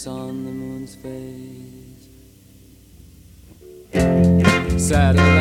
face on the moon's face. Satellite.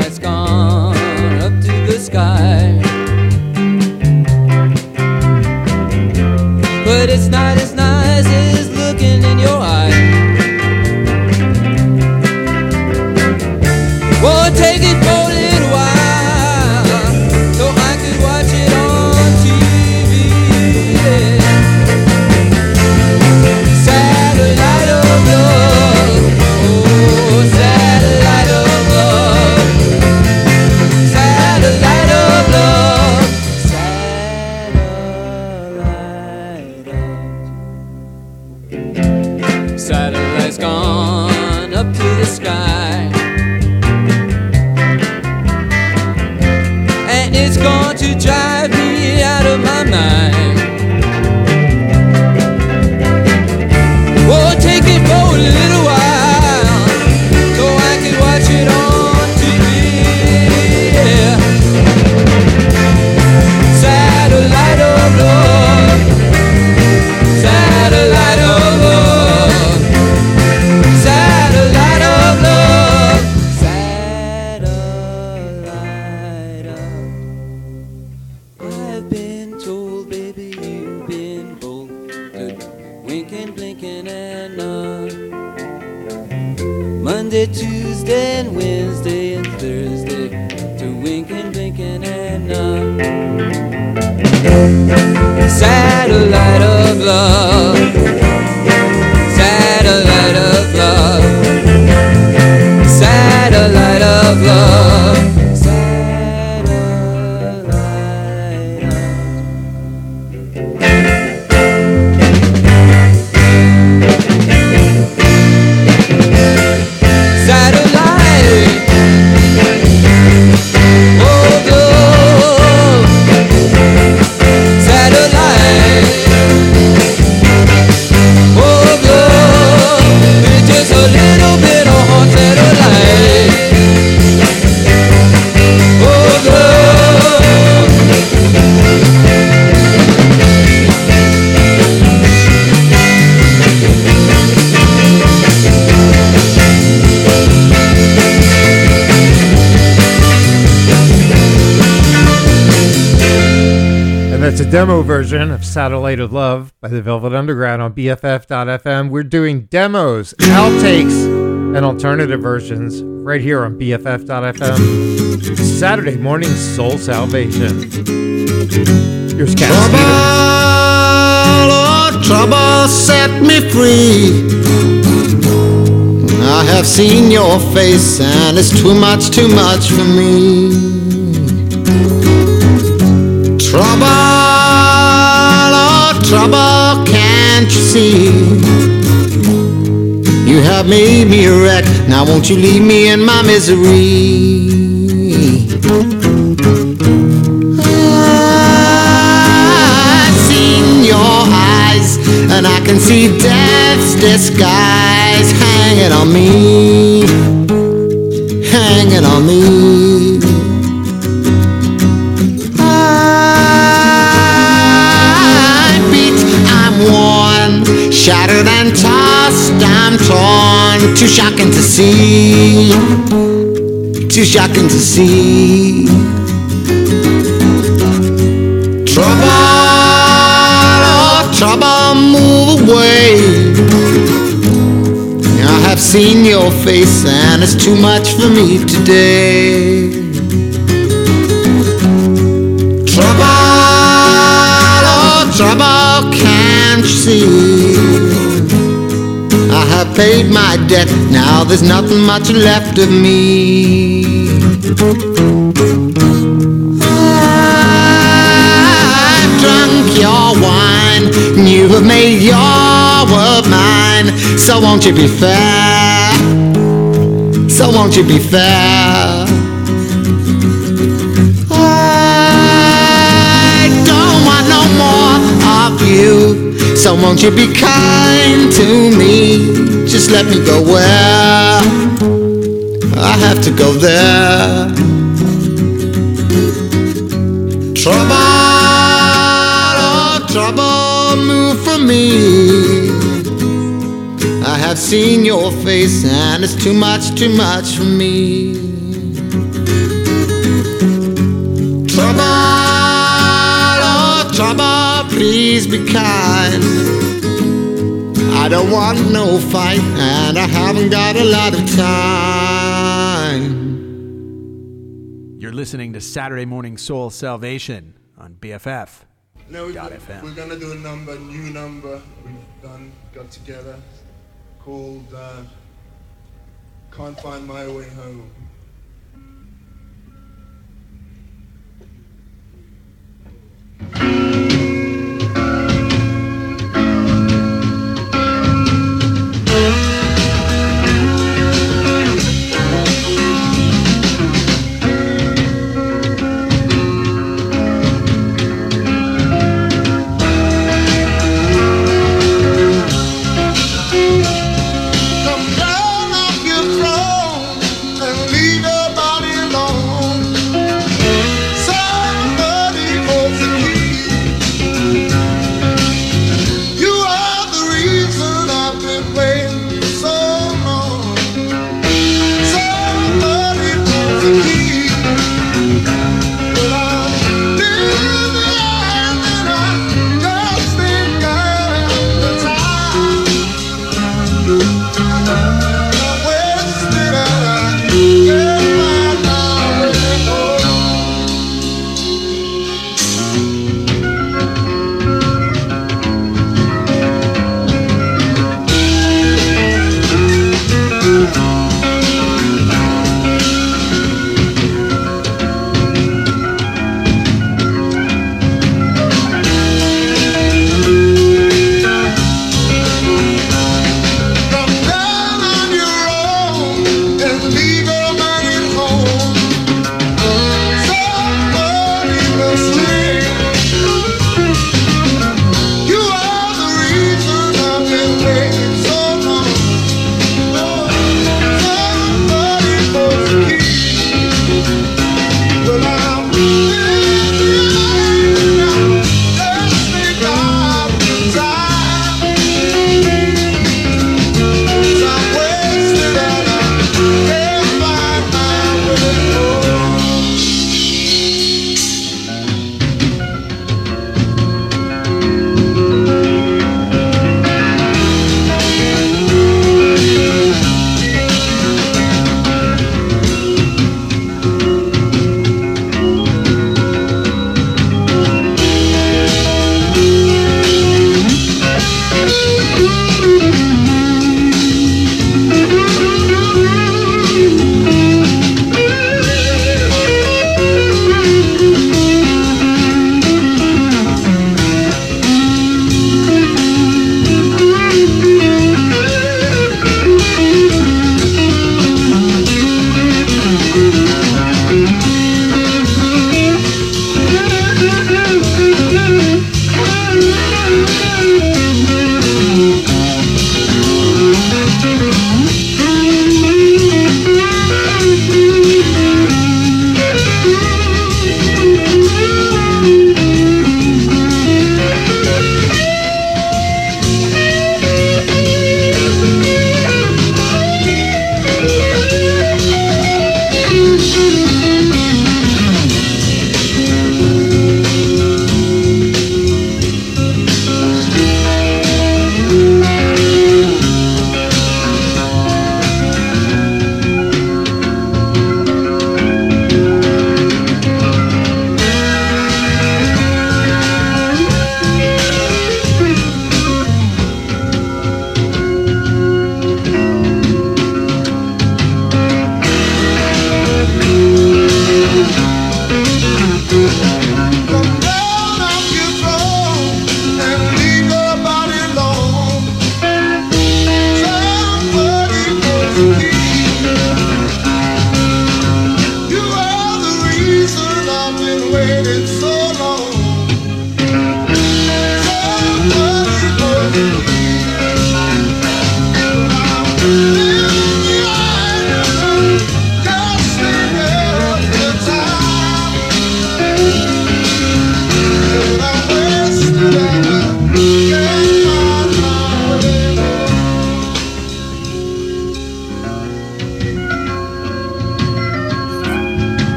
demo version of Satellite of Love by the Velvet Underground on BFF.FM. We're doing demos, outtakes, and alternative versions right here on BFF.FM. Saturday morning Soul Salvation. Here's Cat Trouble, oh, trouble set me free. I have seen your face and it's too much, too much for me. Trouble trouble, can't you see? You have made me a wreck, now won't you leave me in my misery? I've seen your eyes, and I can see death's disguise hanging on me, hanging on me. Shattered and tossed, I'm torn. Too shocking to see. Too shocking to see. Trouble, oh, trouble, move away. I have seen your face and it's too much for me today. Paid my debt, now there's nothing much left of me. I've drunk your wine, and you have made your world mine. So won't you be fair? So won't you be fair? Won't you be kind to me? Just let me go where I have to go there. Trouble, oh, trouble, move from me. I have seen your face and it's too much, too much for me. Trouble, oh, trouble, please be kind. I don't want no fight and I haven't got a lot of time. You're listening to Saturday Morning Soul Salvation on BFF. No, we're, Dot FM. we're gonna do a number, new number we've done, got together, called uh, "Can't Find My Way Home." Come down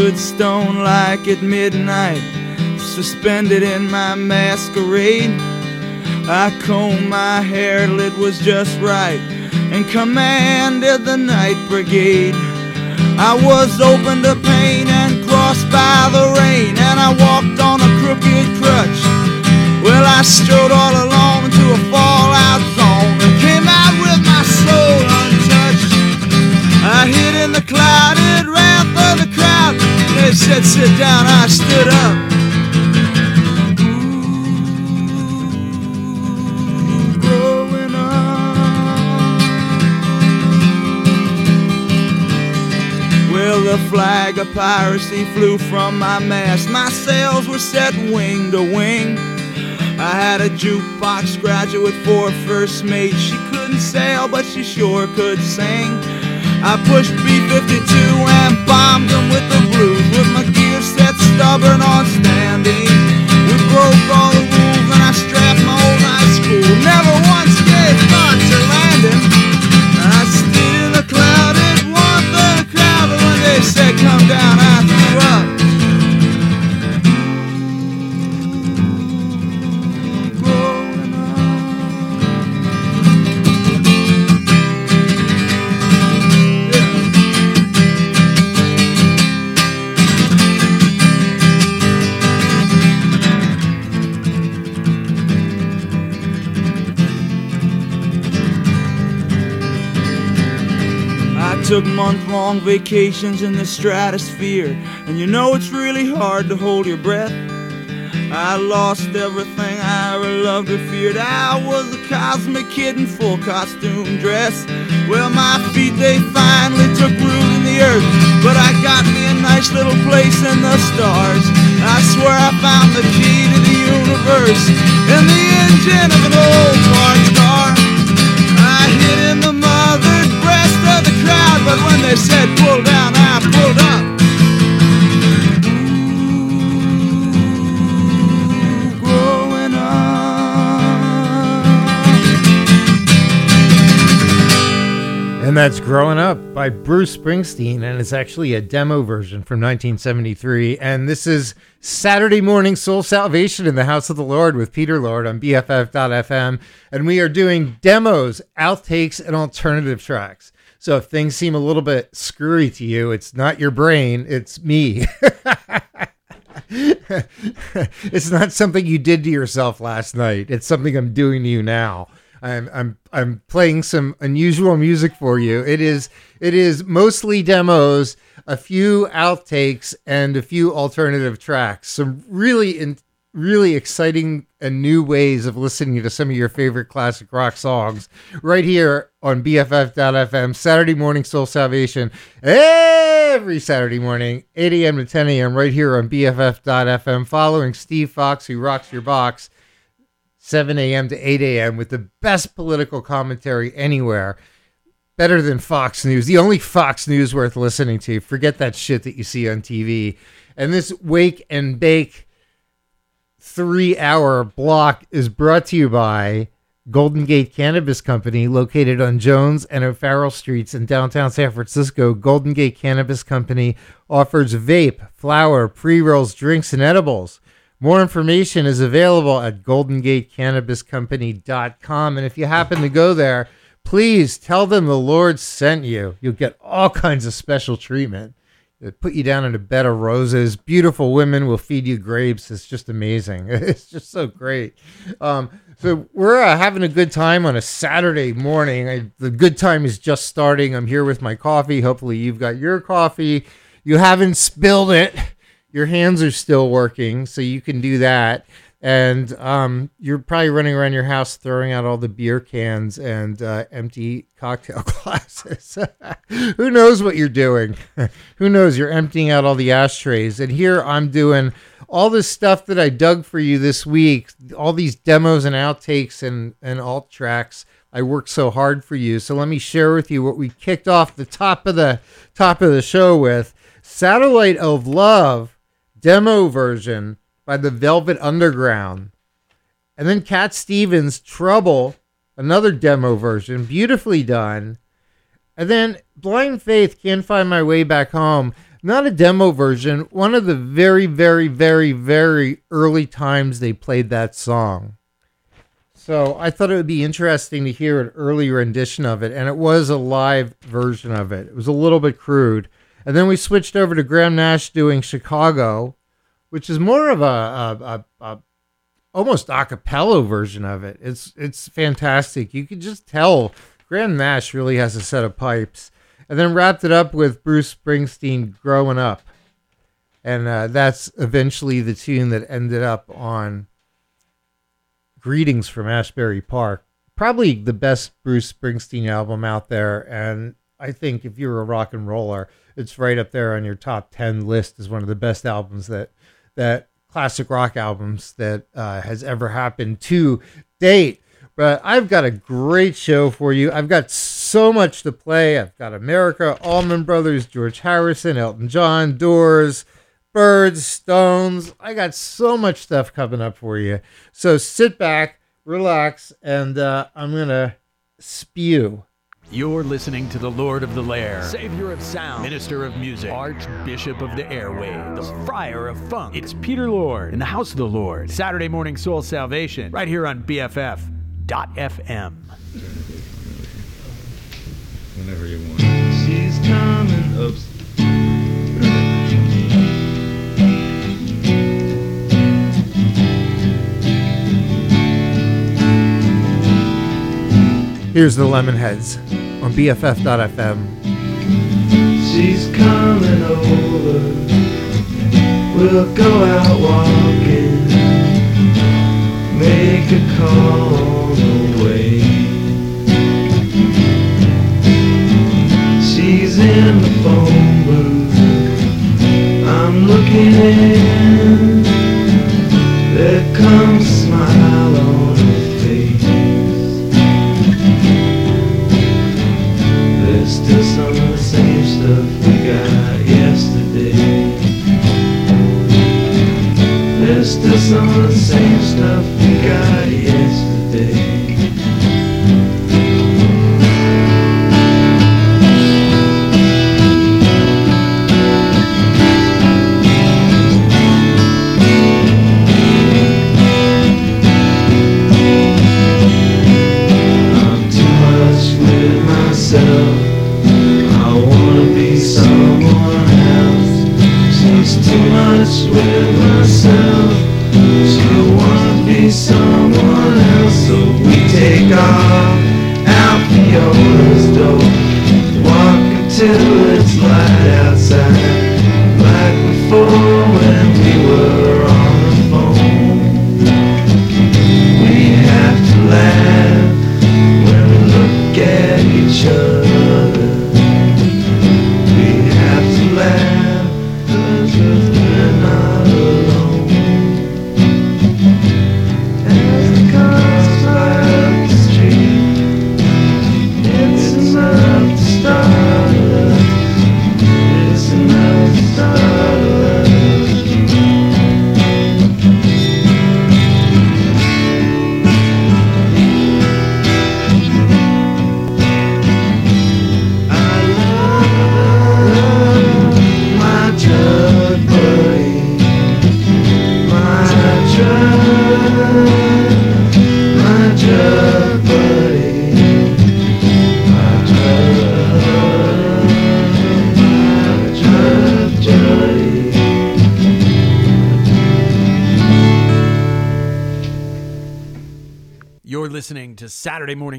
stood stone like at midnight, suspended in my masquerade. I combed my hair till it was just right and commanded the night brigade. I was open to pain and crossed by the rain, and I walked on a crooked crutch. Well, I strode all alone into a fallout zone and came out with my soul. I hid in the clouded wrath of the crowd. They said, sit down, I stood up. Growing Well, the flag of piracy flew from my mast. My sails were set wing to wing. I had a jukebox graduate for first mate. She couldn't sail, but she sure could sing. I pushed B-52 and bombed them with the blues With my gear set stubborn on standing. We broke all the rules and I strapped my old high school. Never once gave thought to landing. I stood in the clouded of the crowd. But when they said come down I threw up took month long vacations in the stratosphere, and you know it's really hard to hold your breath. I lost everything I ever loved or feared. I was a cosmic kid in full costume dress. Well, my feet, they finally took root in the earth, but I got me a nice little place in the stars. I swear I found the key to the universe in the engine of an old parked car. I hid in the breast of the crowd, but when they said pull down, I pulled up. That's Growing Up by Bruce Springsteen, and it's actually a demo version from 1973. And this is Saturday Morning Soul Salvation in the House of the Lord with Peter Lord on BFF.FM. And we are doing demos, outtakes, and alternative tracks. So if things seem a little bit screwy to you, it's not your brain, it's me. it's not something you did to yourself last night, it's something I'm doing to you now. I'm I'm I'm playing some unusual music for you. It is it is mostly demos, a few outtakes, and a few alternative tracks. Some really in, really exciting and new ways of listening to some of your favorite classic rock songs right here on BFF.FM Saturday morning Soul Salvation every Saturday morning 8 a.m. to 10 a.m. right here on BFF.FM following Steve Fox who rocks your box 7 a.m. to 8 a.m. with the best political commentary anywhere. Better than Fox News. The only Fox News worth listening to. Forget that shit that you see on TV. And this Wake and Bake three hour block is brought to you by Golden Gate Cannabis Company, located on Jones and O'Farrell Streets in downtown San Francisco. Golden Gate Cannabis Company offers vape, flower, pre rolls, drinks, and edibles. More information is available at goldengatecannabiscompany.com. And if you happen to go there, please tell them the Lord sent you. You'll get all kinds of special treatment. They'll put you down in a bed of roses. Beautiful women will feed you grapes. It's just amazing. It's just so great. Um, so we're uh, having a good time on a Saturday morning. I, the good time is just starting. I'm here with my coffee. Hopefully, you've got your coffee. You haven't spilled it your hands are still working, so you can do that. And um, you're probably running around your house throwing out all the beer cans and uh, empty cocktail glasses. Who knows what you're doing? Who knows? You're emptying out all the ashtrays. And here I'm doing all this stuff that I dug for you this week, all these demos and outtakes and, and alt tracks. I worked so hard for you. So let me share with you what we kicked off the top of the top of the show with. Satellite of Love demo version by the Velvet Underground. And then Cat Stevens' Trouble, another demo version, beautifully done. And then Blind Faith, Can't Find My Way Back Home, not a demo version, one of the very, very, very, very early times they played that song. So I thought it would be interesting to hear an early rendition of it, and it was a live version of it. It was a little bit crude. And then we switched over to Graham Nash doing Chicago, which is more of a, a, a, a almost a cappella version of it. It's it's fantastic. You can just tell Graham Nash really has a set of pipes. And then wrapped it up with Bruce Springsteen growing up. And uh, that's eventually the tune that ended up on Greetings from Asbury Park. Probably the best Bruce Springsteen album out there. And I think if you're a rock and roller, it's right up there on your top 10 list as one of the best albums that that classic rock albums that uh, has ever happened to date. But I've got a great show for you. I've got so much to play. I've got America, Allman Brothers, George Harrison, Elton John, Doors, Byrds Stones. I got so much stuff coming up for you. So sit back, relax, and uh, I'm to spew. You're listening to the Lord of the Lair, Savior of Sound, Minister of Music, Archbishop of the Airwaves, the Friar of Funk. It's Peter Lord in the House of the Lord. Saturday morning soul salvation, right here on BFF.FM. Whenever you want. She's coming up. Here's the Lemonheads on BFF.FM. She's coming over. We'll go out walking. Make a call on the way. She's in the phone booth. I'm looking in. Some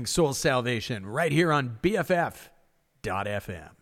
Soul Salvation right here on BFF.FM.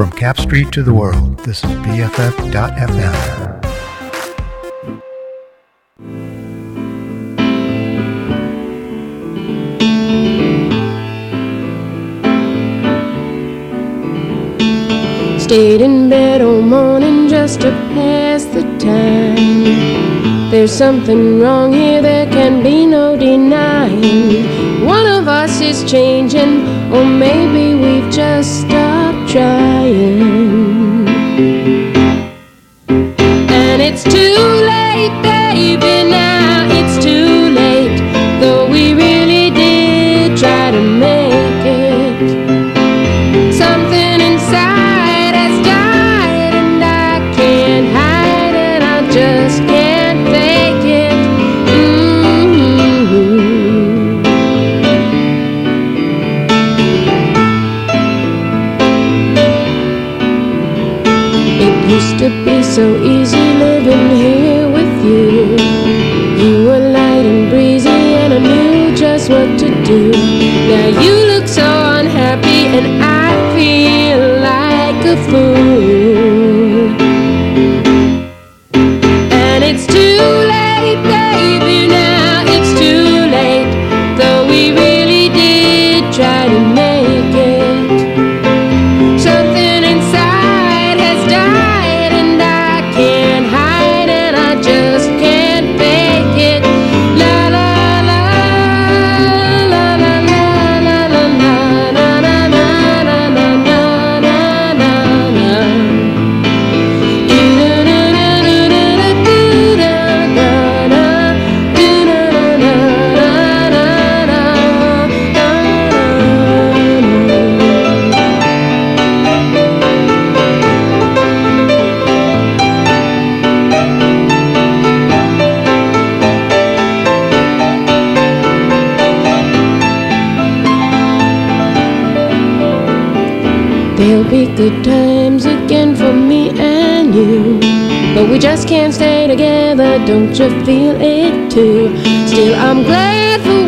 From Cap Street to the world, this is BFF.FM. Stayed in bed all morning just to pass the time. There's something wrong here, there can be no denying. One of us is changing, or maybe we've just Trying. You feel it too? Still, I'm glad for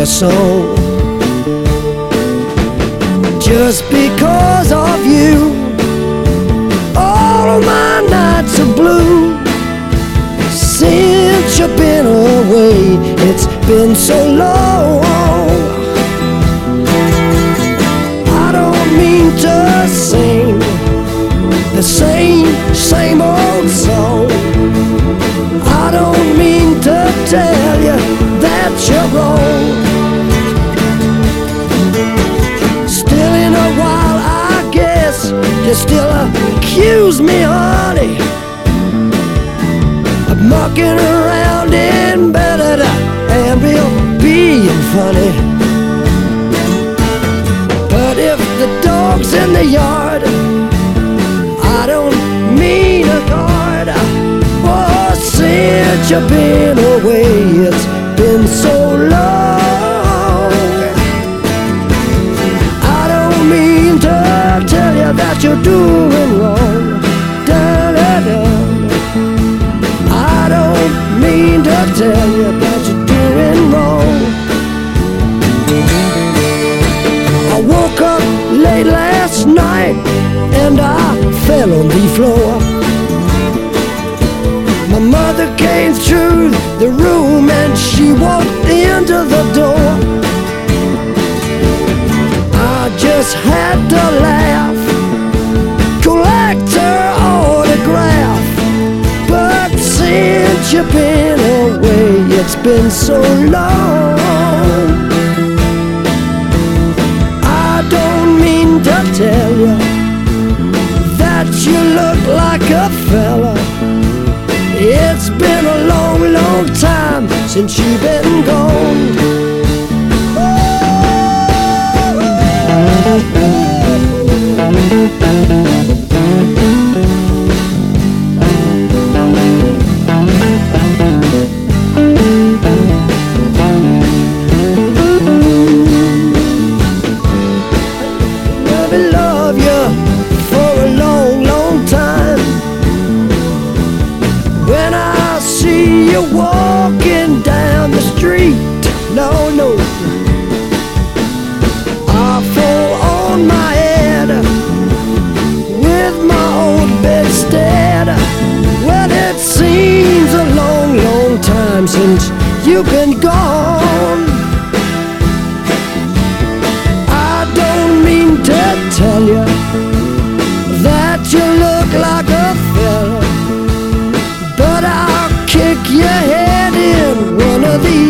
a song just because of you. All of my nights are blue since you've been away. It's been so long. I don't mean to sing the same, same old song. I don't mean to tell you that you're wrong. You still accuse me, honey, of mucking around in bed at Anvil being funny. But if the dogs in the yard. I don't mean a guard. Oh, since you've been away, it's been so long. That you're doing wrong. Da, da, da. I don't mean to tell you that you're doing wrong. I woke up late last night and I fell on the floor. My mother came through the room and she walked into the door. I just had to laugh, since you've been away, it's been so long. I don't mean to tell you that you look like a fella. It's been a long, long time since you've been gone. Love time since you've been gone. I don't mean to tell you that you look like a fella, but I'll kick your head in one of these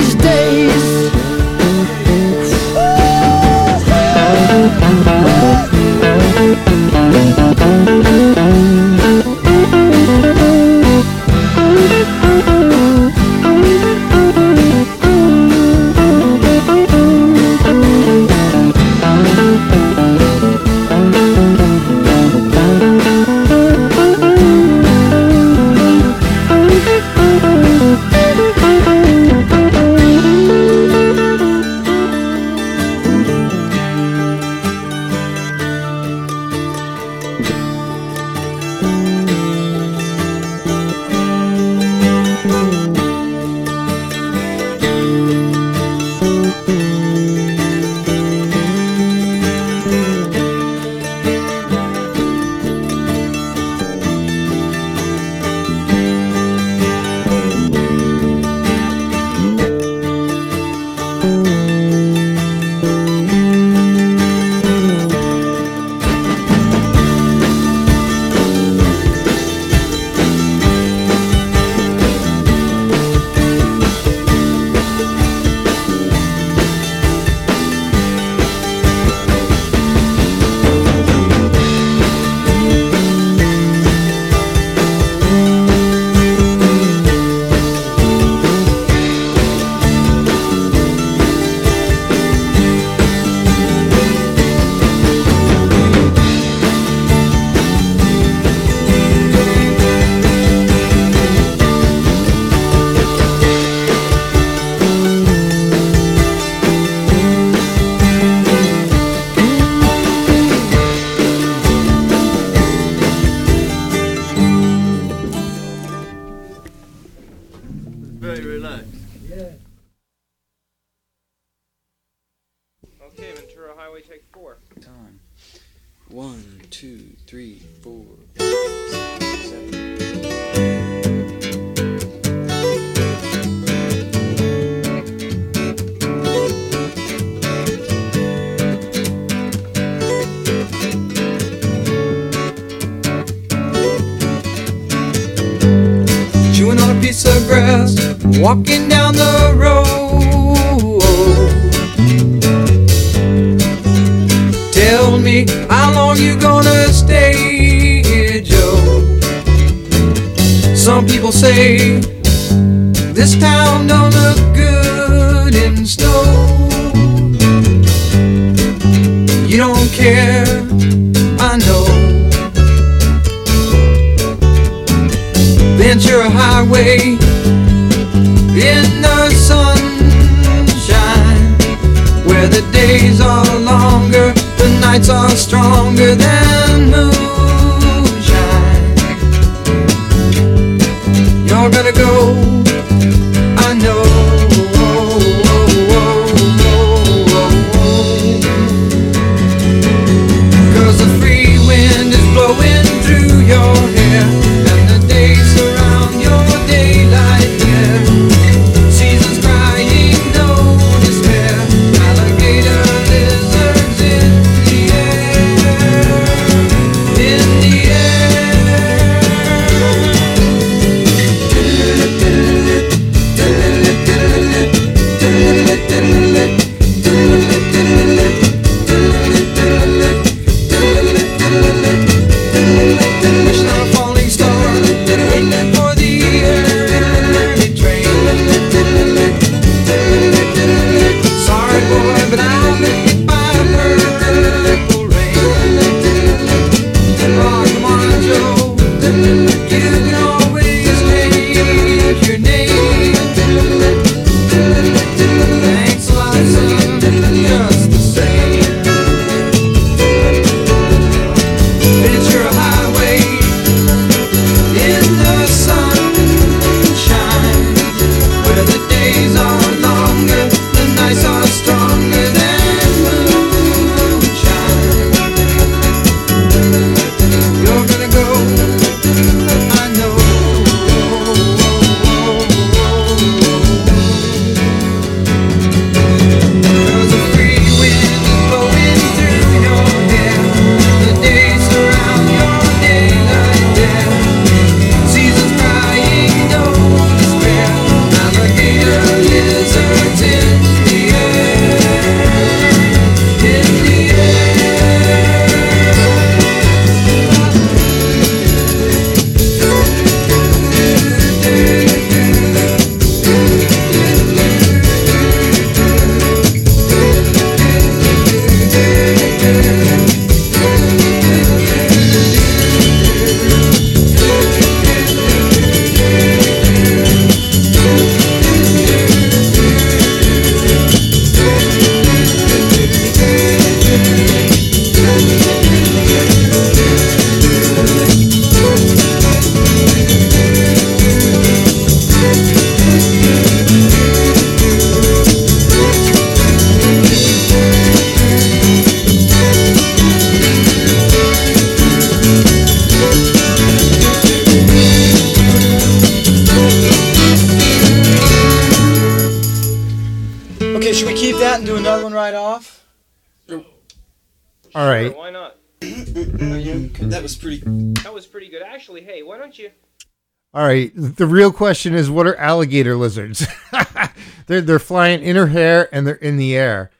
All right. The real question is, what are alligator lizards? they're they're flying in her hair and they're in the air.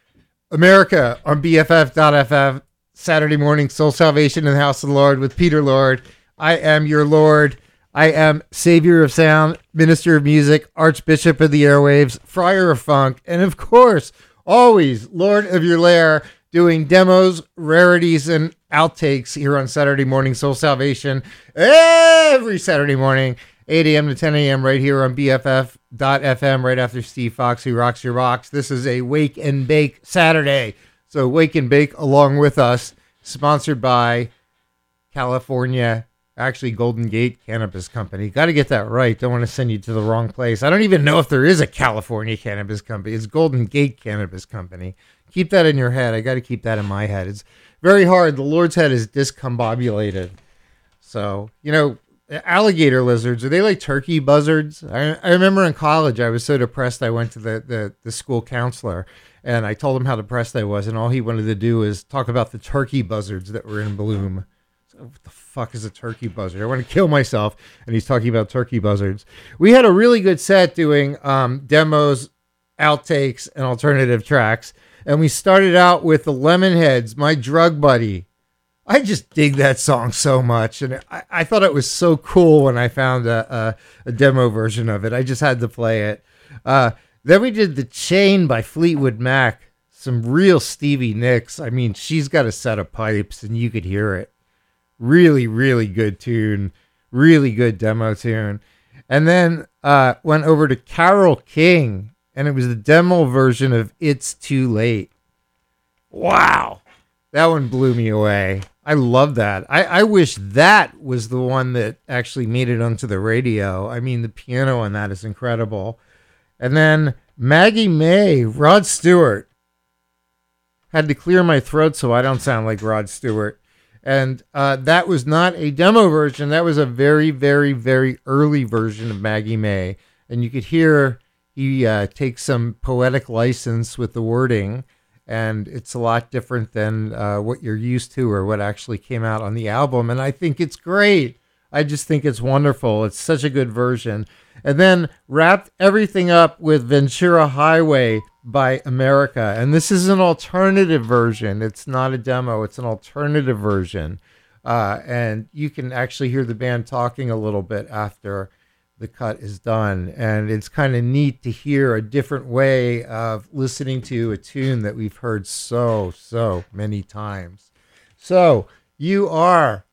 America on BFF.FM Saturday morning Soul Salvation in the House of the Lord with Peter Lord. I am your Lord. I am Savior of Sound, Minister of Music, Archbishop of the Airwaves, Friar of Funk, and of course, always Lord of your Lair, doing demos, rarities, and outtakes here on Saturday morning Soul Salvation every Saturday morning, 8 a.m. to 10 a.m. right here on BFF.FM, right after Steve Fox, who rocks your box. This is a Wake and Bake Saturday. So Wake and Bake along with us, sponsored by California, actually Golden Gate Cannabis Company. Got to get that right. Don't want to send you to the wrong place. I don't even know if there is a California Cannabis Company. It's Golden Gate Cannabis Company. Keep that in your head. I got to keep that in my head. It's very hard. The Lord's head is discombobulated. So, you know, alligator lizards, are they like turkey buzzards? I, I remember in college, I was so depressed, I went to the, the, the school counselor and I told him how depressed I was, and all he wanted to do was talk about the turkey buzzards that were in bloom. What the fuck is a turkey buzzard? I want to kill myself. And he's talking about turkey buzzards. We had a really good set doing um, demos, outtakes, and alternative tracks. And we started out with the Lemonheads, my drug buddy. I just dig that song so much, and I, I thought it was so cool when I found a, a, a demo version of it. I just had to play it. Uh, then we did the Chain by Fleetwood Mac, some real Stevie Nicks. I mean, she's got a set of pipes, and you could hear it. Really, really good tune, really good demo tune. And then uh, went over to Carole King, and it was the demo version of It's Too Late. Wow. That one blew me away. I love that. I, I wish that was the one that actually made it onto the radio. I mean, the piano on that is incredible. And then Maggie May, Rod Stewart. Had to clear my throat so I don't sound like Rod Stewart. And uh, that was not a demo version. That was a very, very, very early version of Maggie May. And you could hear he uh, takes some poetic license with the wording and it's a lot different than uh, what you're used to or what actually came out on the album. And I think it's great. I just think it's wonderful. It's such a good version. And then wrapped everything up with Ventura Highway by America. And this is an alternative version. It's not a demo, it's an alternative version. Uh, and you can actually hear the band talking a little bit after the cut is done. And it's kind of neat to hear a different way of listening to a tune that we've heard so, so many times. So you are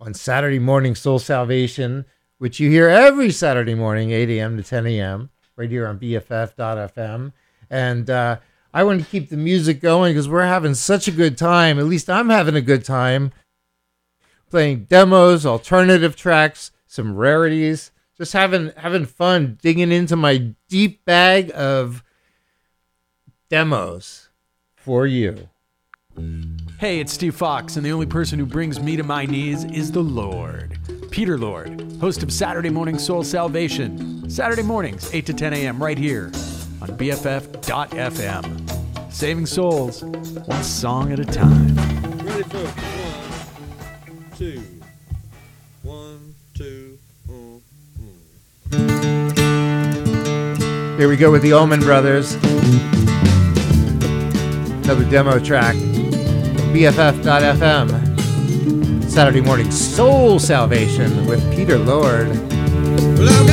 on Saturday Morning Soul Salvation, which you hear every Saturday morning, 8 a.m. to 10 a.m., right here on BFF.FM. And uh, I want to keep the music going because we're having such a good time. At least I'm having a good time playing demos, alternative tracks, some rarities just having having fun digging into my deep bag of demos for you. Hey, it's Steve Fox, and the only person who brings me to my knees is the Lord. Peter Lord, host of Saturday Morning Soul Salvation. Saturday mornings, 8 to 10 a.m., right here on BFF.FM. Saving souls, one song at a time. Ready, folks? One, two, Here we go with the Allman Brothers. Another demo track. BFF.FM. Saturday morning soul salvation with Peter Lord. Well,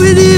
with you.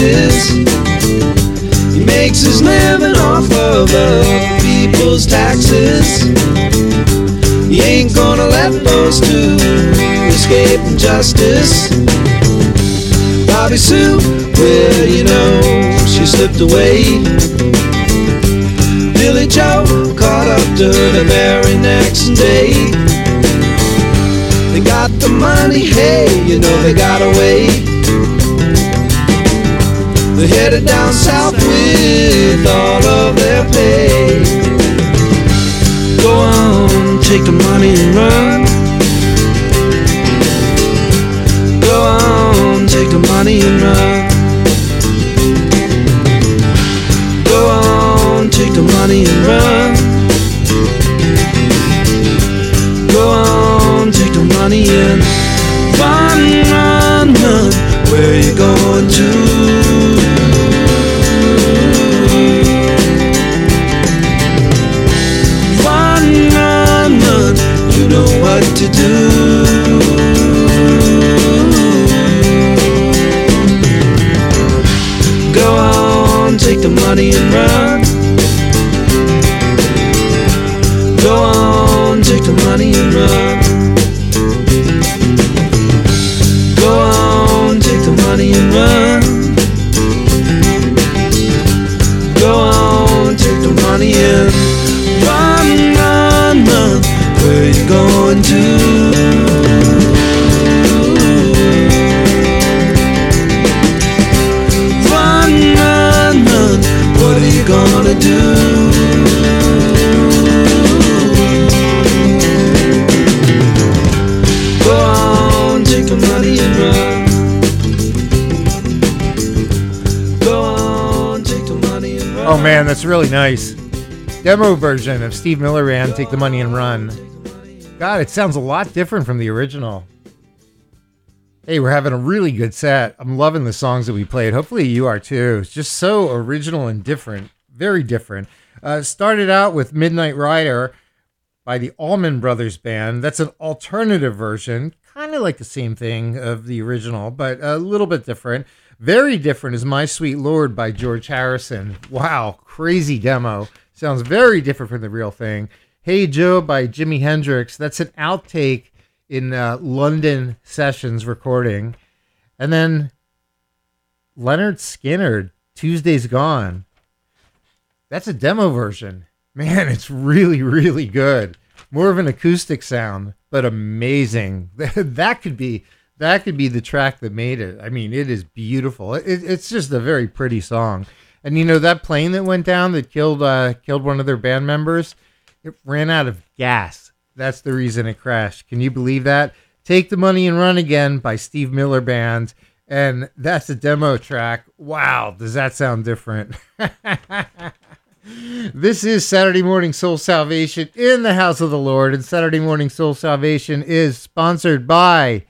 taxes. He makes his living off of other people's taxes. He ain't gonna let those two escape justice. Bobby Sue, well, you know, she slipped away. Billy Joe caught up to the very next day. They got the money, hey, you know they got away. They're headed down south with all of their pay. Go on, take the money and run. Go on, take the money and run. Go on, take the money and run. Go on, take the money and run, run, run. Where you going to? What to do. Go on, take the money and run. Man, that's really nice. Demo version of Steve Miller Band, Take the Money and Run. God, it sounds a lot different from the original. Hey, we're having a really good set. I'm loving the songs that we played. Hopefully you are too. It's just so original and different. Very different. Uh, started out with Midnight Rider by the Allman Brothers Band. That's an alternative version, kind of like the same thing of the original, but a little bit different. Very different is My Sweet Lord by George Harrison. Wow, crazy demo. Sounds very different from the real thing. Hey Joe by Jimi Hendrix. That's an outtake in uh, London Sessions recording. And then Lynyrd Skynyrd, Tuesday's Gone. That's a demo version. Man, it's really, really good. More of an acoustic sound, but amazing. that could be that could be the track that made it. I mean, it is beautiful. It, it's just a very pretty song. And you know that plane that went down that killed uh, killed one of their band members, it ran out of gas. That's the reason it crashed. Can you believe that? Take the Money and Run Again by Steve Miller Band. And that's a demo track. Wow, does that sound different? this is Saturday Morning Soul Salvation in the House of the Lord. And Saturday Morning Soul Salvation is sponsored by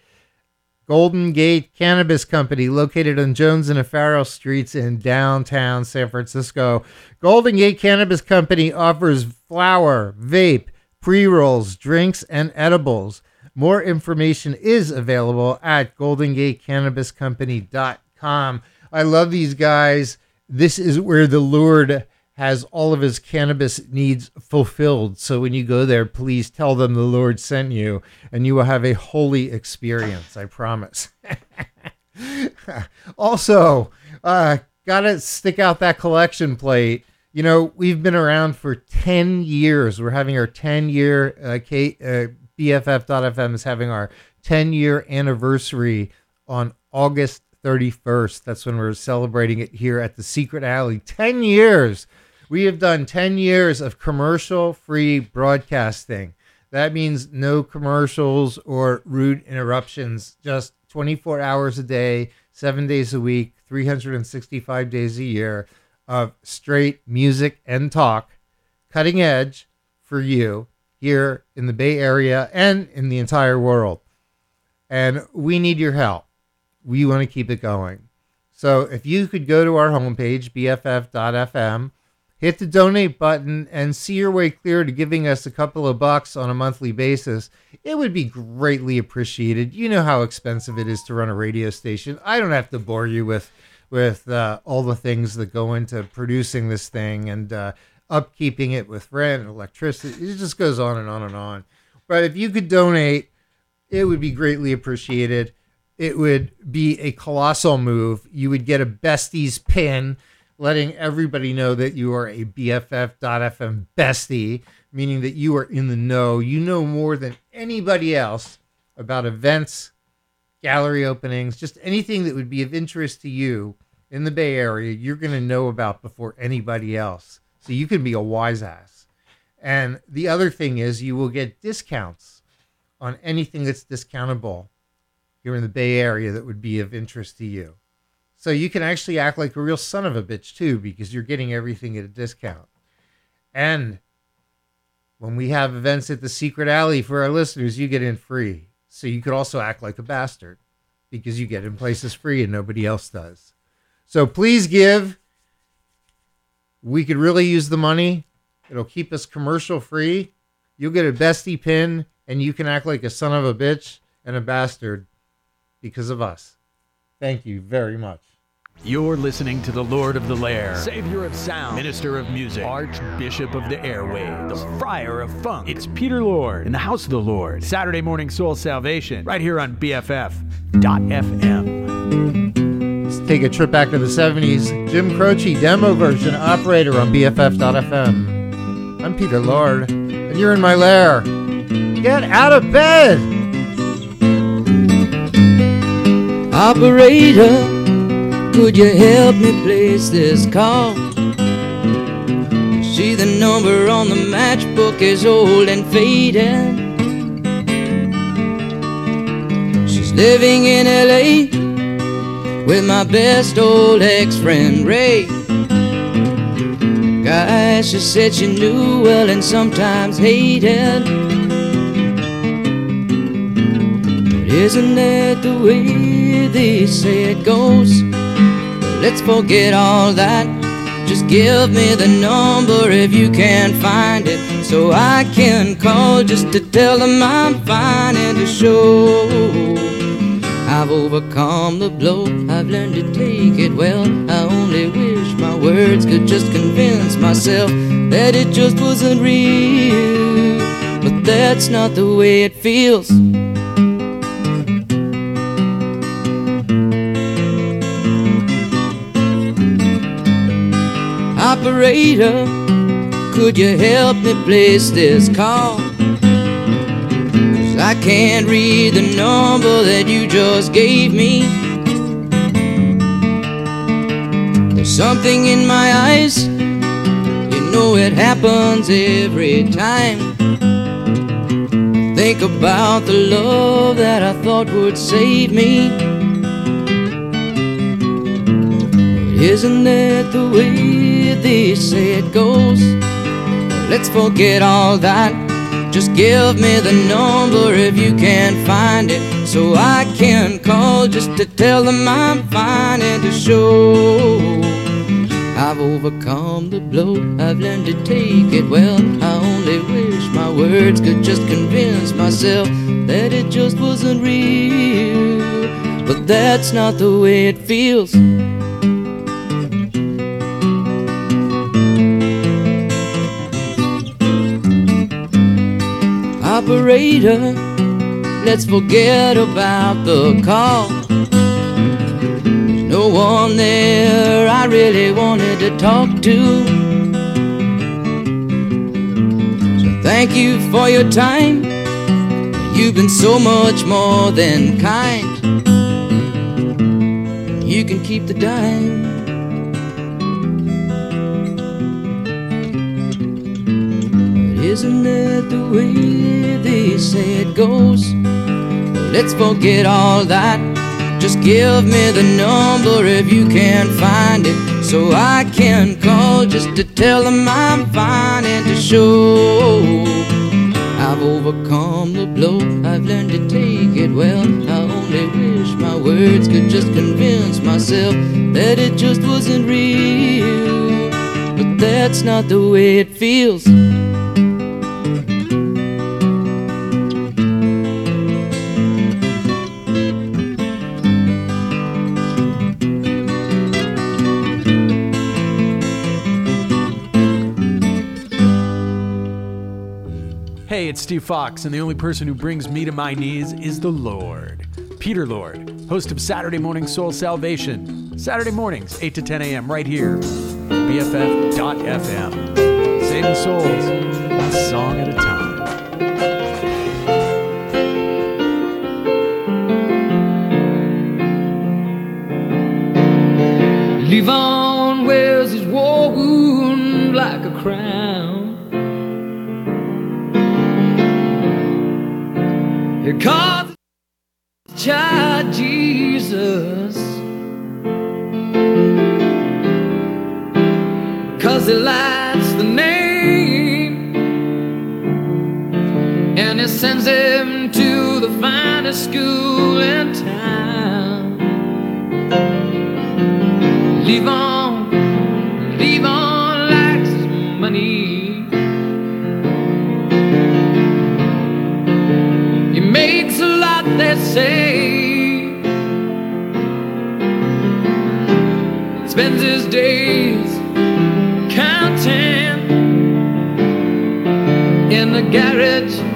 Golden Gate Cannabis Company, located on Jones and Farrell Streets in downtown San Francisco. Golden Gate Cannabis Company offers flower, vape, pre rolls, drinks, and edibles. More information is available at goldengatecannabiscompany.com. I love these guys. This is where the Lord has all of his cannabis needs fulfilled. So when you go there, please tell them the Lord sent you, and you will have a holy experience. I promise. also, uh, gotta stick out that collection plate. You know, we've been around for 10 years. We're having our 10 year, uh, K, uh, BFF.FM is having our 10 year anniversary on August 31st. That's when we're celebrating it here at the Secret Alley. 10 years. We have done 10 years of commercial free broadcasting. That means no commercials or rude interruptions, just 24 hours a day, seven days a week, 365 days a year of straight music and talk, cutting edge for you here in the Bay Area and in the entire world. And we need your help. We want to keep it going. So if you could go to our homepage, bff.fm, hit the donate button and see your way clear to giving us a couple of bucks on a monthly basis, it would be greatly appreciated. You know how expensive it is to run a radio station. I don't have to bore you with with uh, all the things that go into producing this thing and uh, upkeeping it with rent and electricity. It just goes on and on and on. But if you could donate, it would be greatly appreciated. It would be a colossal move. You would get a besties pin letting everybody know that you are a BFF.FM bestie, meaning that you are in the know. You know more than anybody else about events, gallery openings, just anything that would be of interest to you in the Bay Area you're going to know about before anybody else. So you can be a wise ass. And the other thing is you will get discounts on anything that's discountable here in the Bay Area that would be of interest to you. So you can actually act like a real son of a bitch too because you're getting everything at a discount. And when we have events at the Secret Alley for our listeners, you get in free. So you could also act like a bastard because you get in places free and nobody else does. So please give. We could really use the money. It'll keep us commercial free. You'll get a bestie pin and you can act like a son of a bitch and a bastard because of us. Thank you very much. You're listening to the Lord of the Lair, Savior of Sound, Minister of Music, Archbishop of the Airwaves, the Friar of Funk. It's Peter Lord in the House of the Lord. Saturday morning soul salvation, right here on BFF.FM. Let's take a trip back to the 70s. Jim Croce demo version operator on BFF.FM. I'm Peter Lord, and you're in my lair. Get out of bed! Operator, could you help me place this call? See the number on the matchbook is old and faded. She's living in LA with my best old ex-friend Ray. Guy, she said she knew well and sometimes hated. But isn't that the way they say it goes? Let's forget all that. Just give me the number if you can't find it, so I can call just to tell them I'm fine and to show I've overcome the blow. I've learned to take it well. I only wish my words could just convince myself that it just wasn't real, but that's not the way it feels. Operator, could you help me place this call? 'Cause I can't read the number that you just gave me. There's something in my eyes, you know it happens every time. Think about the love that I thought would save me. Isn't that the way say it goes? Let's forget all that. Just give me the number if you can't find it, so I can call just to tell them I'm fine and to show I've overcome the blow. I've learned to take it well. I only wish my words could just convince myself that it just wasn't real, but that's not the way it feels. Operator, let's forget about the call. There's no one there I really wanted to talk to. So thank you for your time. You've been so much more than kind. You can keep the dime. But Isn't that the way say it goes? Let's forget all that. Just give me the number if you can find it, so I can call just to tell them I'm fine and to show I've overcome the blow. I've learned to take it well. I only wish my words could just convince myself that it just wasn't real, but that's not the way it feels. Steve Fox, and the only person who brings me to my knees is the Lord. Peter Lord, host of Saturday Morning Soul Salvation. Saturday mornings, 8 to 10 a.m., right here, BFF.FM. Saving souls, one song at a time. Levon wears his war wound like a crown. Call spends his days counting in the garage.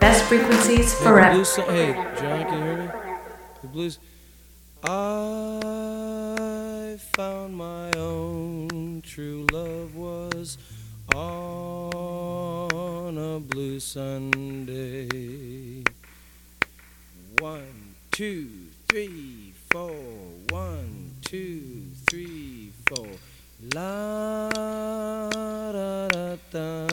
Best frequencies forever. Hey, so- hey, John, can you hear me? The blues. I found my own true love was on a blue Sunday. One, two, three, four. One, two, three, four. La da da da.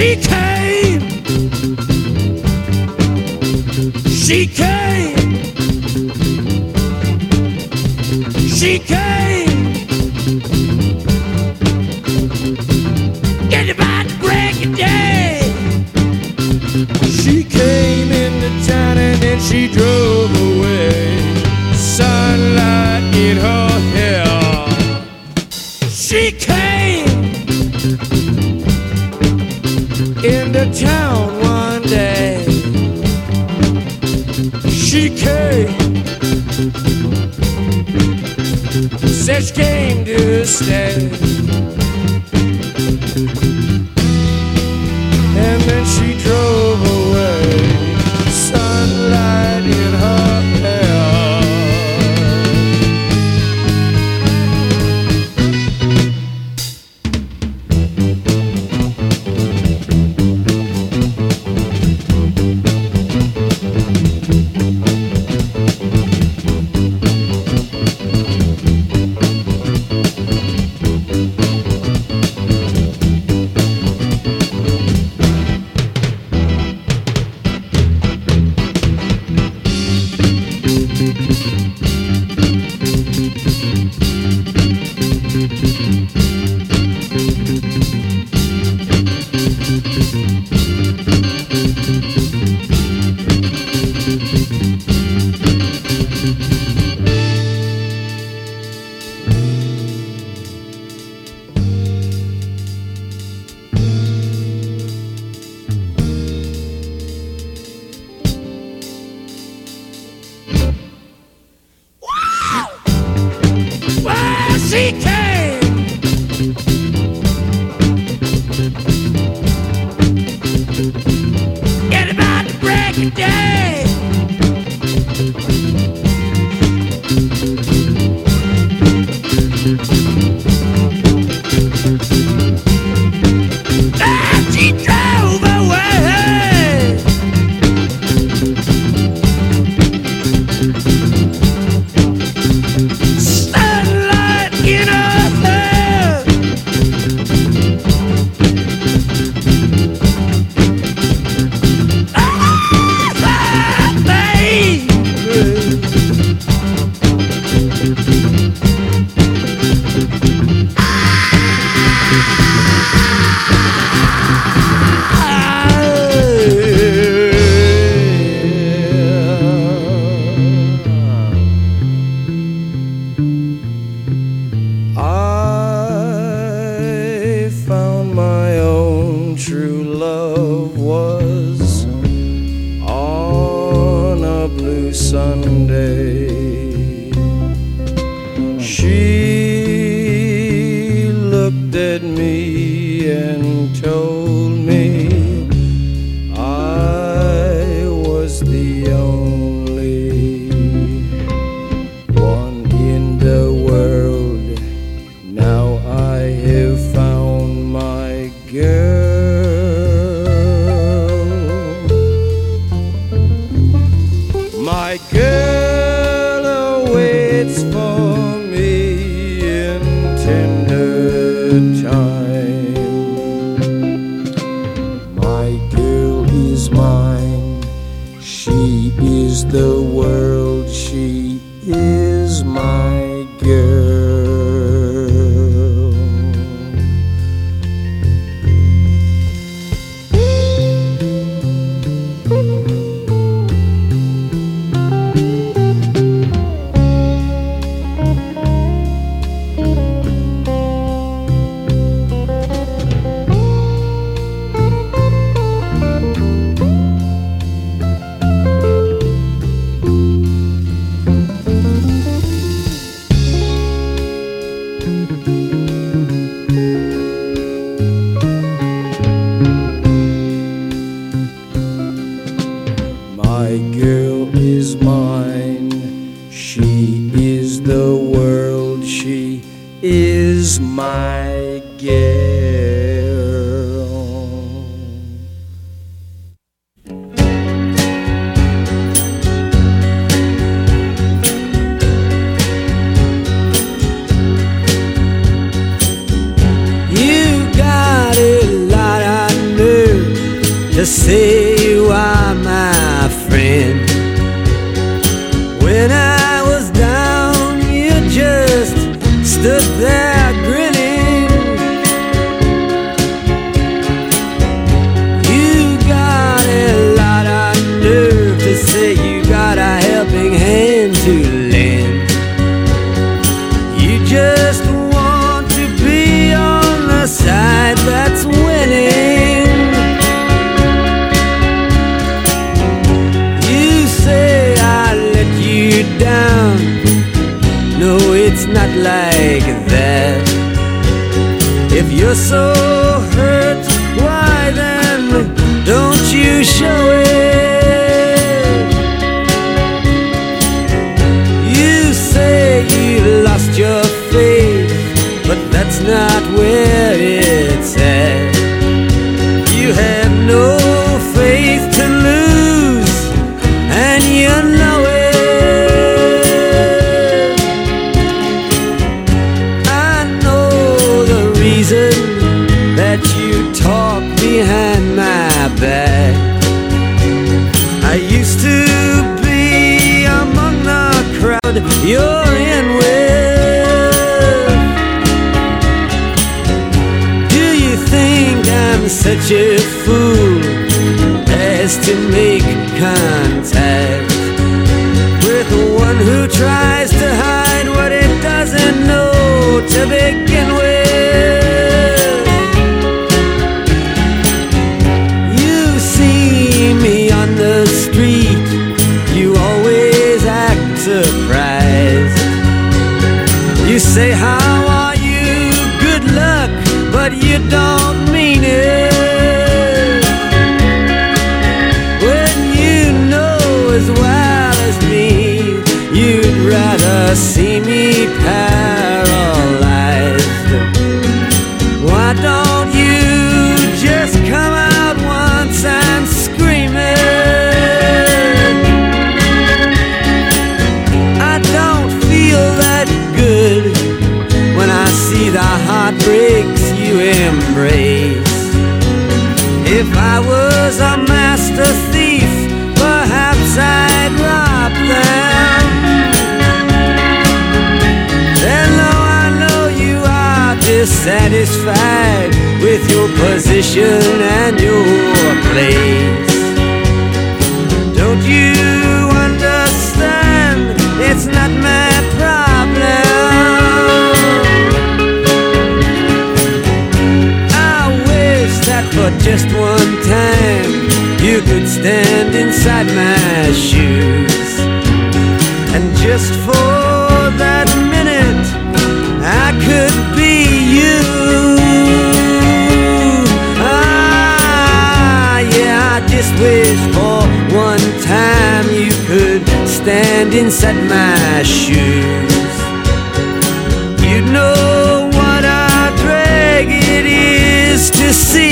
She came. She came. decay. Such came to stay. And then she drove you're in with. Do you think I'm such a fool as to make contact with one who tried? just for that minute I could be you. Ah, yeah, I just wish for one time you could stand inside my shoes. You'd know what a drag it is to see.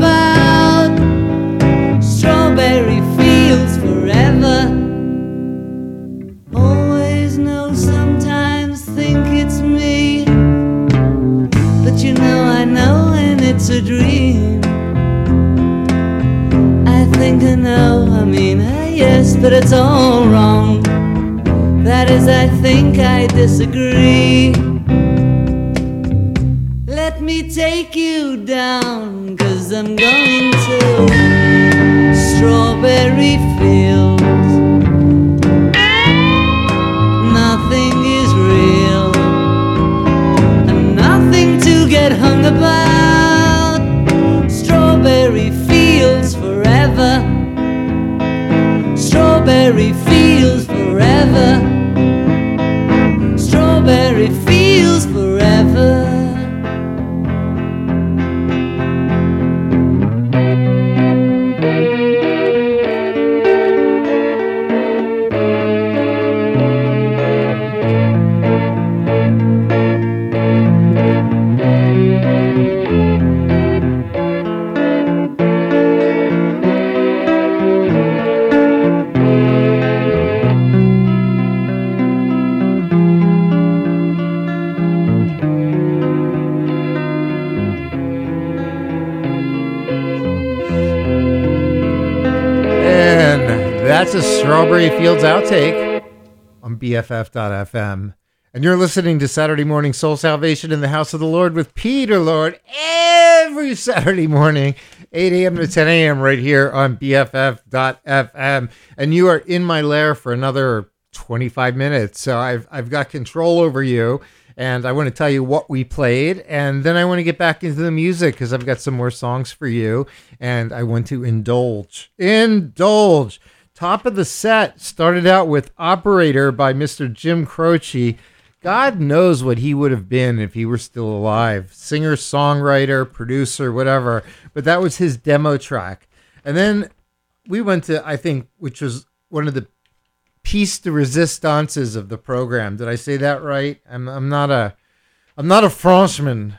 About. Strawberry Fields forever. Always know, sometimes think it's me. But you know, I know, and it's a dream. I think I know, I mean, uh, yes, but it's all wrong. That is, I think I disagree. Let me take you down, I'm going to Strawberry Fields. Strawberry Fields outtake on BFF.FM. And you're listening to Saturday Morning Soul Salvation in the House of the Lord with Peter Lord every Saturday morning, 8 a.m. to 10 a.m. right here on BFF.FM. And you are in my lair for another 25 minutes. So I've, I've got control over you. And I want to tell you what we played. And then I want to get back into the music because I've got some more songs for you. And I want to indulge. Indulge. Top of the set started out with Operator by Mr. Jim Croce. God knows what he would have been if he were still alive. Singer, songwriter, producer, whatever. But that was his demo track. And then we went to, I think, which was one of the piece de resistances of the program. Did I say that right? I'm I'm not a I'm not a Frenchman.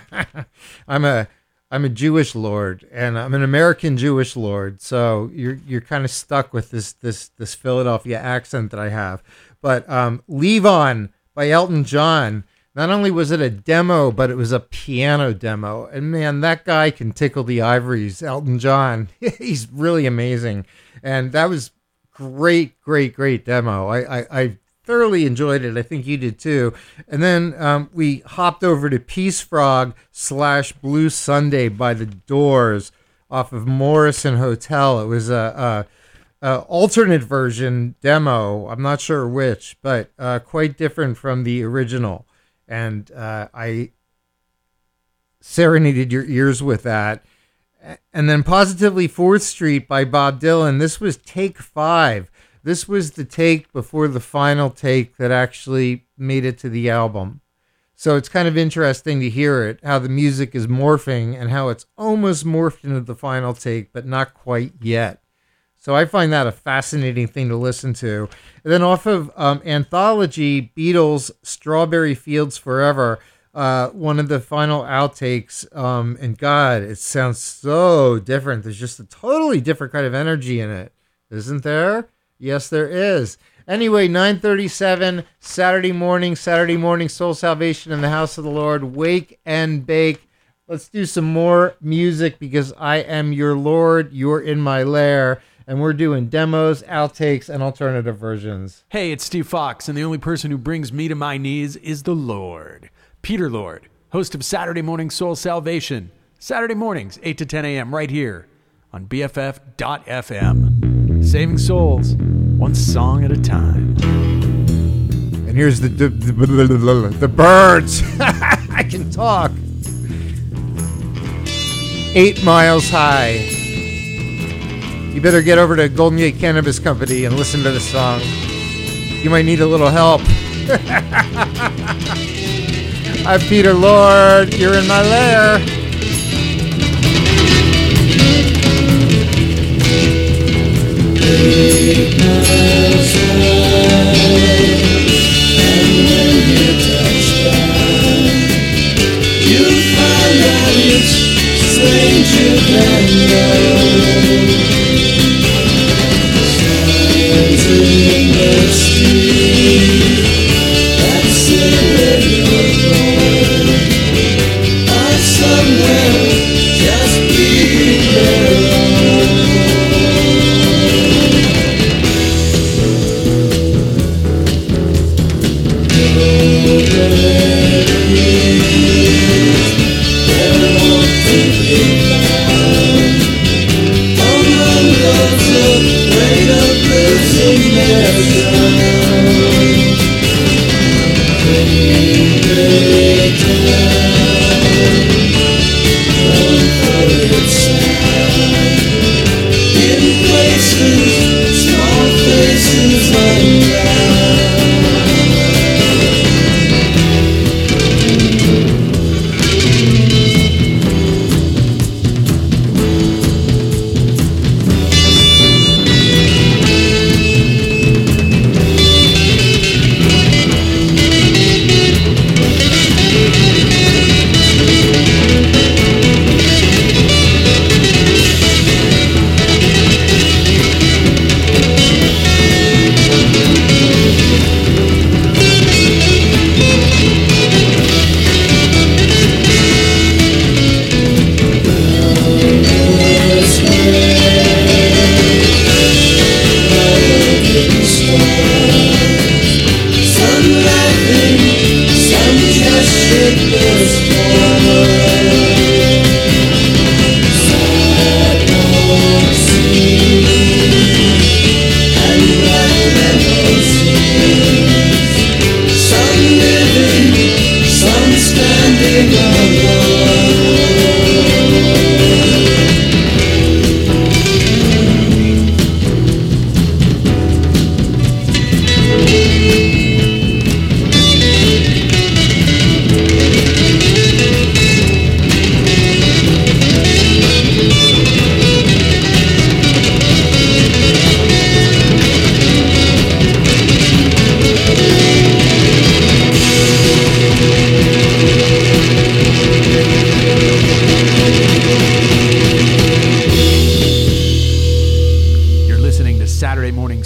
I'm a I'm a Jewish lord and I'm an American Jewish lord. So you're you're kind of stuck with this this this Philadelphia accent that I have. But um Levon by Elton John. Not only was it a demo, but it was a piano demo. And man, that guy can tickle the ivories. Elton John. He's really amazing. And that was great, great, great demo. I, I, I thoroughly enjoyed it. I think you did too. And then um, we hopped over to Peace Frog slash Blue Sunday by the Doors off of Morrison Hotel. It was a, a, a alternate version demo. I'm not sure which, but uh, quite different from the original. And uh, I serenaded your ears with that. And then Positively Fourth Street by Bob Dylan. This was take five. This was the take before the final take that actually made it to the album. So it's kind of interesting to hear it, how the music is morphing and how it's almost morphed into the final take, but not quite yet. So I find that a fascinating thing to listen to. And then off of um, Anthology, Beatles, Strawberry Fields Forever uh, one of the final outtakes. Um, and God, it sounds so different. There's just a totally different kind of energy in it, isn't there? Yes, there is. Anyway, 937 Saturday morning, Saturday morning, Soul Salvation in the House of the Lord. Wake and bake. Let's do some more music because I am your Lord. You're in my lair. And we're doing demos, outtakes, and alternative versions. Hey, it's Steve Fox, and the only person who brings me to my knees is the Lord. Peter Lord, host of Saturday Morning Soul Salvation. Saturday mornings, 8 to 10 a.m., right here on BFF.FM. Saving souls, one song at a time. And here's the the, the, the Byrds. I can talk. Eight miles high. You better get over to Golden Gate Cannabis Company and listen to the song. You might need a little help. I'm Peter Lord. You're in my lair. Stranger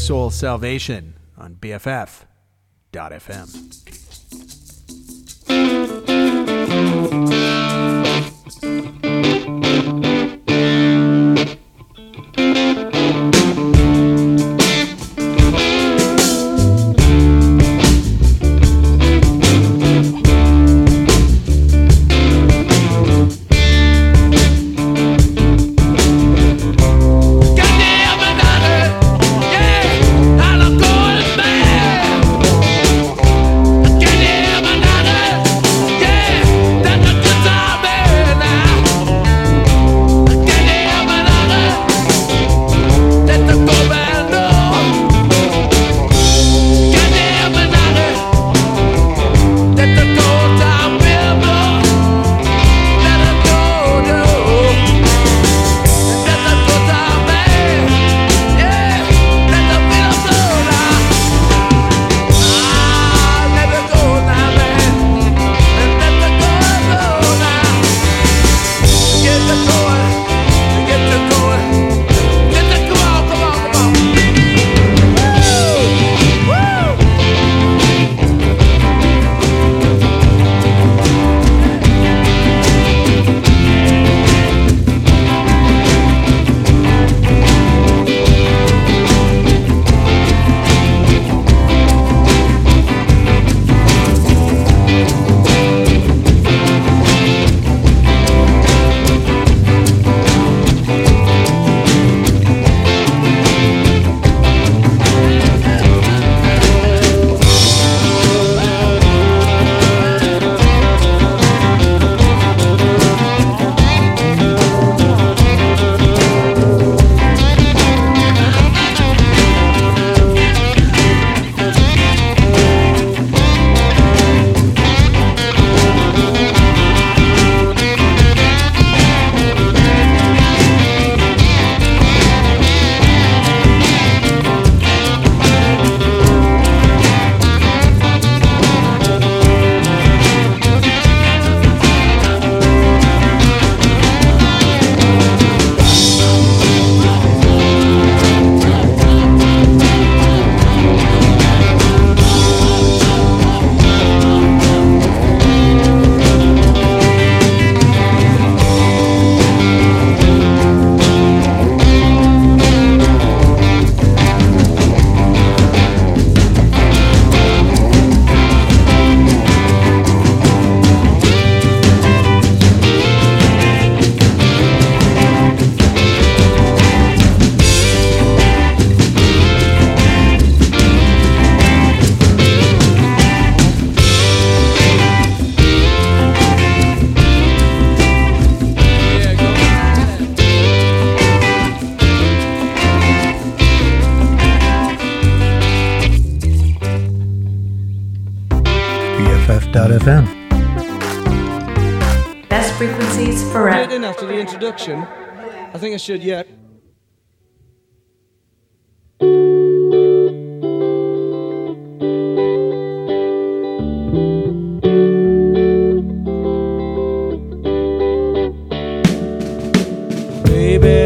Soul Salvation on BFF.FM. should yet. Baby,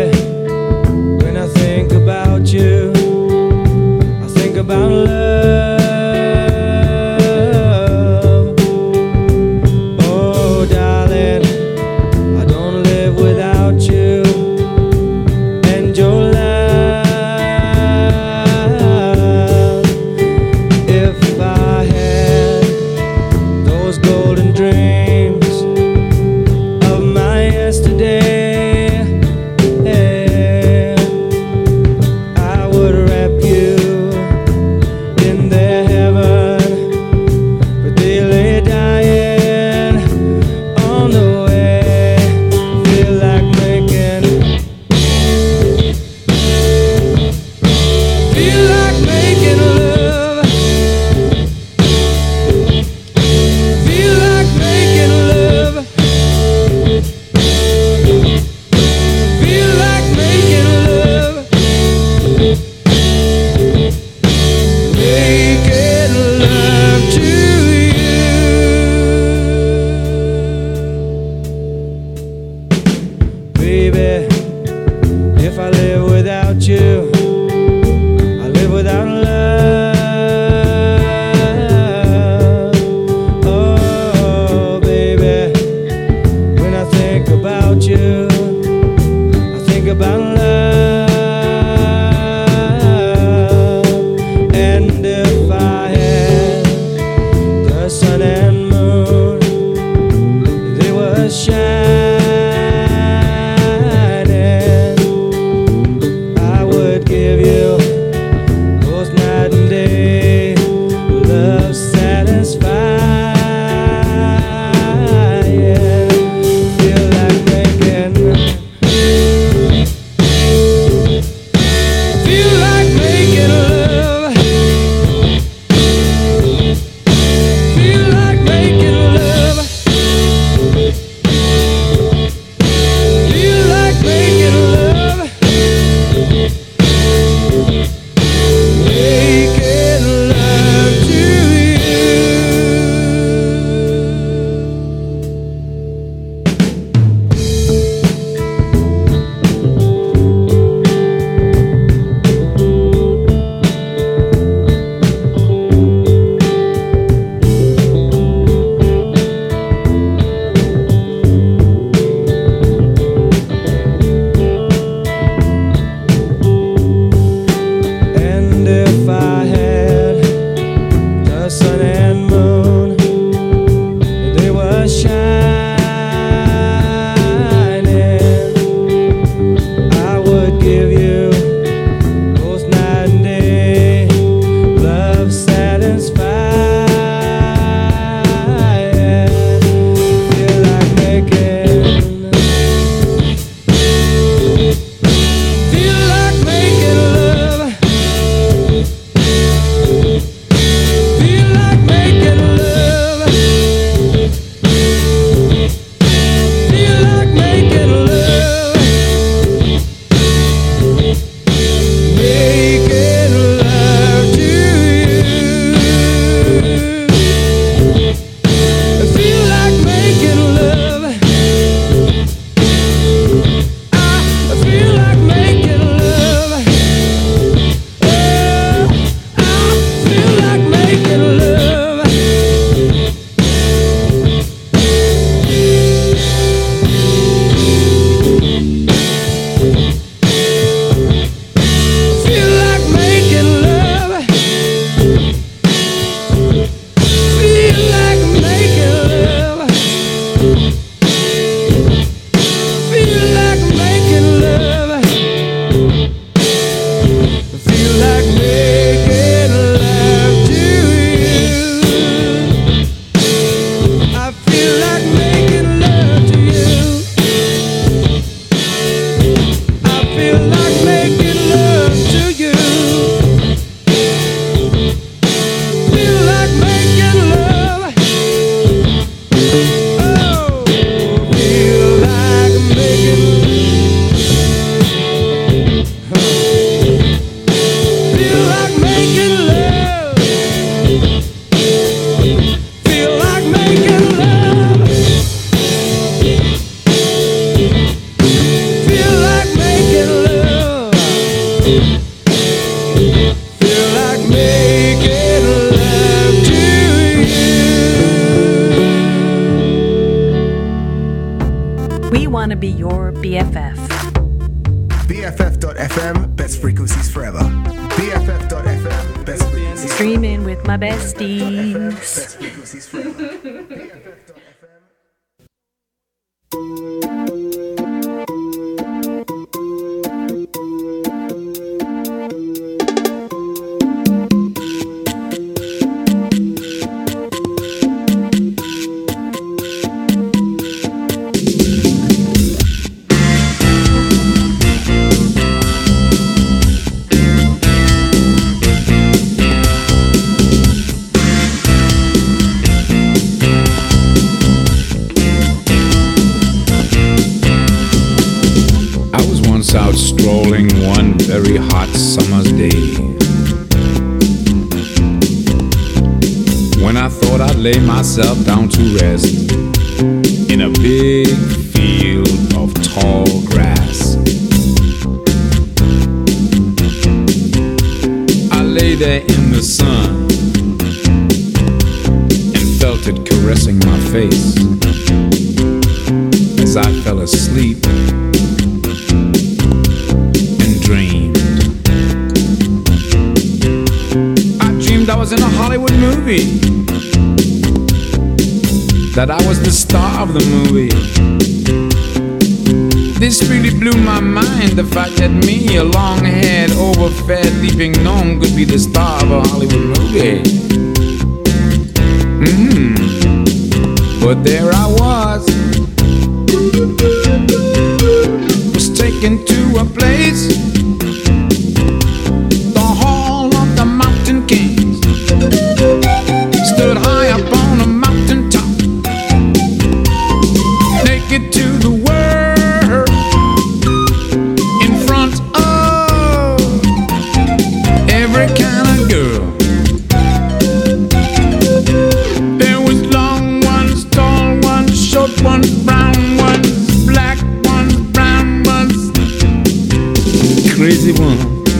crazy one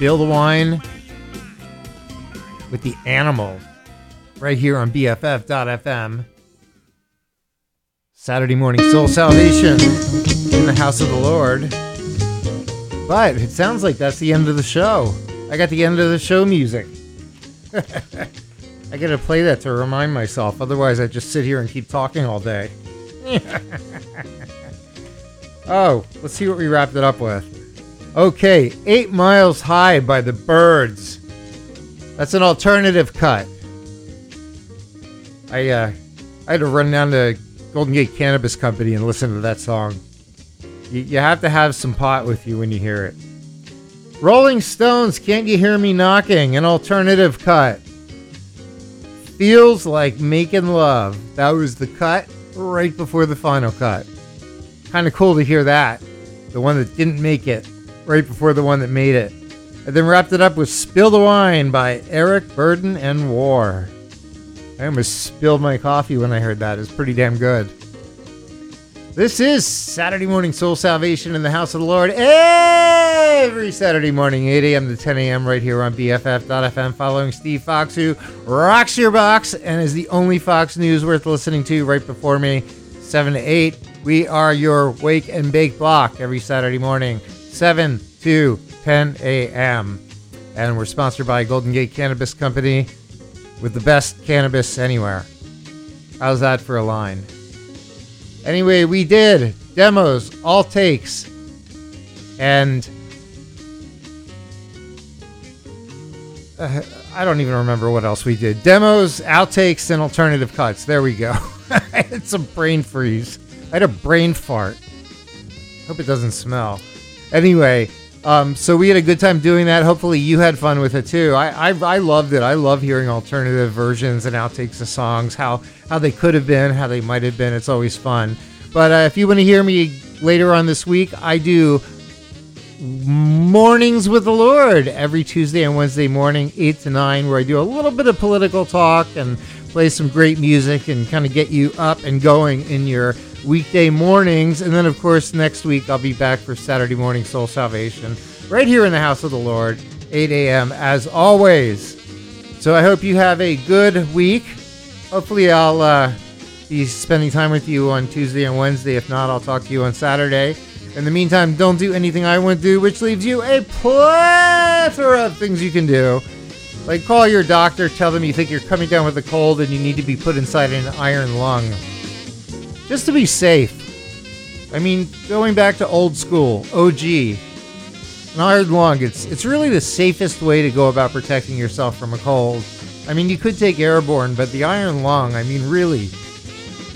Spill the Wine with the Animal right here on BFF.FM. Saturday morning soul salvation in the house of the Lord. But it sounds like that's the end of the show. I got the end of the show music. I gotta play that to remind myself, otherwise, I just sit here and keep talking all day. oh, let's see what we wrapped it up with. Okay, Eight Miles High by the Byrds. That's an alternative cut. I uh, I had to run down to Golden Gate Cannabis Company and listen to that song. You, you have to have some pot with you when you hear it. Rolling Stones, Can't You Hear Me Knocking? An alternative cut. Feels like making love. That was the cut right before the final cut. Kind of cool to hear that. The one that didn't make it right before the one that made it. And then wrapped it up with Spill the Wine by Eric Burdon and War. I almost spilled my coffee when I heard that. It's pretty damn good. This is Saturday Morning Soul Salvation in the House of the Lord. Every Saturday morning, 8 a.m. to 10 a.m., right here on BFF.FM, following Steve Fox, who rocks your box and is the only Fox News worth listening to right before me, 7 to 8. We are your wake and bake block every Saturday morning, 7 to 10 a.m. And we're sponsored by Golden Gate Cannabis Company with the best cannabis anywhere. How's that for a line? Anyway, we did demos, all takes, and uh, I don't even remember what else we did. Demos, outtakes, and alternative cuts. There we go. I had some brain freeze. I had a brain fart. Hope it doesn't smell. Anyway, um, so we had a good time doing that. Hopefully, you had fun with it too. I, I I loved it. I love hearing alternative versions and outtakes of songs. How how they could have been, how they might have been. It's always fun. But uh, if you want to hear me later on this week, I do mornings with the Lord every Tuesday and Wednesday morning, eight to nine, where I do a little bit of political talk and play some great music and kind of get you up and going in your weekday mornings. And then, of course, next week I'll be back for Saturday morning soul salvation right here in the house of the Lord, 8 a.m. as always. So I hope you have a good week. Hopefully, I'll uh, be spending time with you on Tuesday and Wednesday. If not, I'll talk to you on Saturday. In the meantime, don't do anything I wouldn't do, which leaves you a plethora of things you can do. Like call your doctor, tell them you think you're coming down with a cold and you need to be put inside an iron lung. Just to be safe. I mean, going back to old school, OG, an iron lung, it's, it's really the safest way to go about protecting yourself from a cold. I mean, you could take airborne, but the iron lung, I mean, really,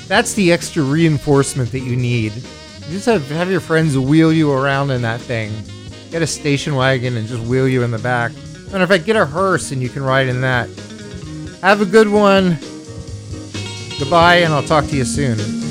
that's the extra reinforcement that you need. You just have, have your friends wheel you around in that thing. Get a station wagon and just wheel you in the back. Matter of fact, get a hearse and you can ride in that. Have a good one. Goodbye, and I'll talk to you soon.